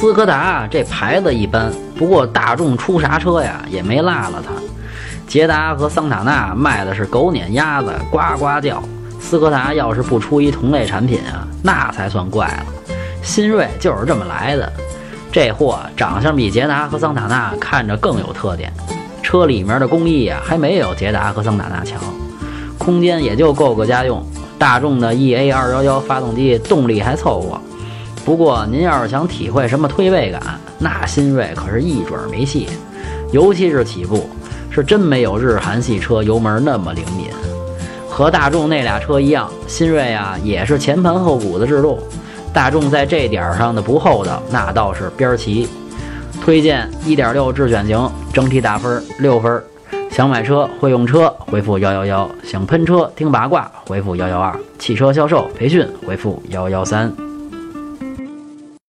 斯柯达这牌子一般，不过大众出啥车呀也没落了它。捷达和桑塔纳卖的是狗撵鸭子，呱呱叫。斯柯达要是不出一同类产品啊，那才算怪了。新锐就是这么来的，这货长相比捷达和桑塔纳看着更有特点，车里面的工艺啊还没有捷达和桑塔纳强，空间也就够个家用。大众的 EA 二幺幺发动机动力还凑合，不过您要是想体会什么推背感，那新锐可是一准没戏，尤其是起步，是真没有日韩系车油门那么灵敏。和大众那俩车一样，新锐啊也是前盘后鼓的制动。大众在这点儿上的不厚道，那倒是边儿齐。推荐1.6智选型，整体打分六分。想买车会用车，回复幺幺幺；想喷车听八卦，回复幺幺二；汽车销售培训，回复幺幺三。